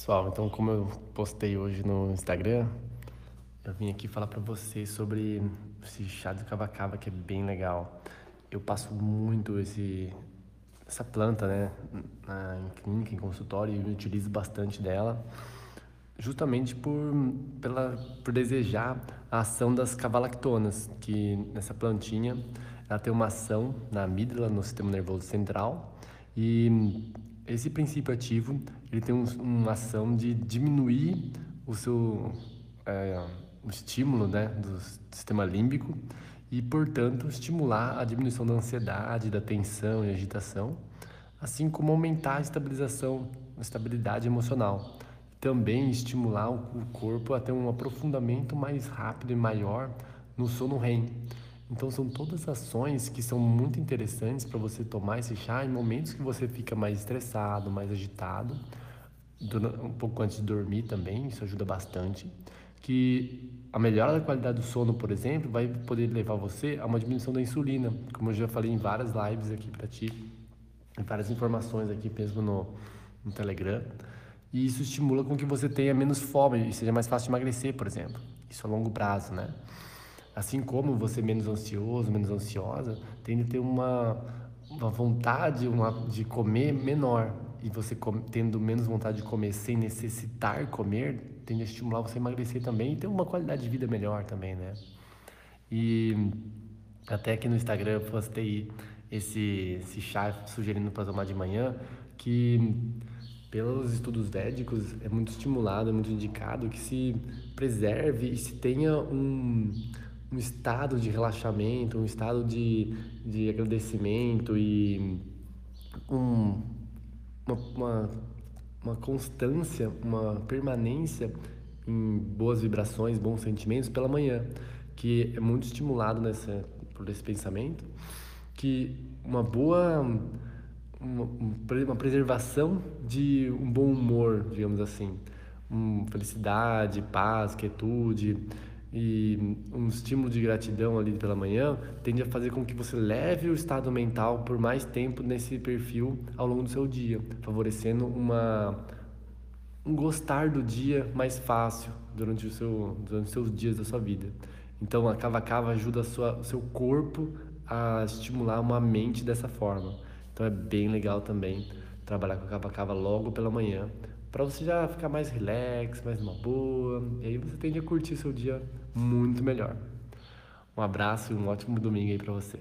Pessoal, então como eu postei hoje no Instagram, eu vim aqui falar para vocês sobre esse chá de cava-cava que é bem legal. Eu passo muito esse essa planta, né, na, em clínica, em consultório, e utilizo bastante dela, justamente por pela por desejar a ação das cavalactonas, que nessa plantinha ela tem uma ação na amígdala, no sistema nervoso central, e esse princípio ativo ele tem um, uma ação de diminuir o seu é, o estímulo né, do sistema límbico e, portanto, estimular a diminuição da ansiedade, da tensão e agitação, assim como aumentar a estabilização, a estabilidade emocional. Também estimular o corpo a ter um aprofundamento mais rápido e maior no sono REM. Então são todas ações que são muito interessantes para você tomar esse chá em momentos que você fica mais estressado, mais agitado, um pouco antes de dormir também, isso ajuda bastante. Que a melhora da qualidade do sono, por exemplo, vai poder levar você a uma diminuição da insulina, como eu já falei em várias lives aqui para ti, em várias informações aqui mesmo no, no Telegram. E isso estimula com que você tenha menos fome e seja mais fácil emagrecer, por exemplo. Isso a longo prazo, né? Assim como você menos ansioso, menos ansiosa, tende a ter uma, uma vontade uma, de comer menor. E você tendo menos vontade de comer sem necessitar comer, tende a estimular você a emagrecer também e ter uma qualidade de vida melhor também, né? E até aqui no Instagram eu postei esse, esse chá sugerindo para tomar de manhã, que pelos estudos védicos é muito estimulado, é muito indicado que se preserve e se tenha um, um estado de relaxamento, um estado de, de agradecimento e um, uma, uma, uma constância, uma permanência em boas vibrações, bons sentimentos pela manhã, que é muito estimulado nessa, por esse pensamento, que uma boa uma, uma preservação de um bom humor, digamos assim, um, felicidade, paz, quietude, e um estímulo de gratidão ali pela manhã tende a fazer com que você leve o estado mental por mais tempo nesse perfil ao longo do seu dia, favorecendo uma um gostar do dia mais fácil durante o seu durante os seus dias da sua vida. Então a cava cava ajuda o seu corpo a estimular uma mente dessa forma. Então é bem legal também trabalhar com a cava cava logo pela manhã para você já ficar mais relax, mais uma boa, e aí você tende a curtir seu dia muito melhor. Um abraço e um ótimo domingo aí para você.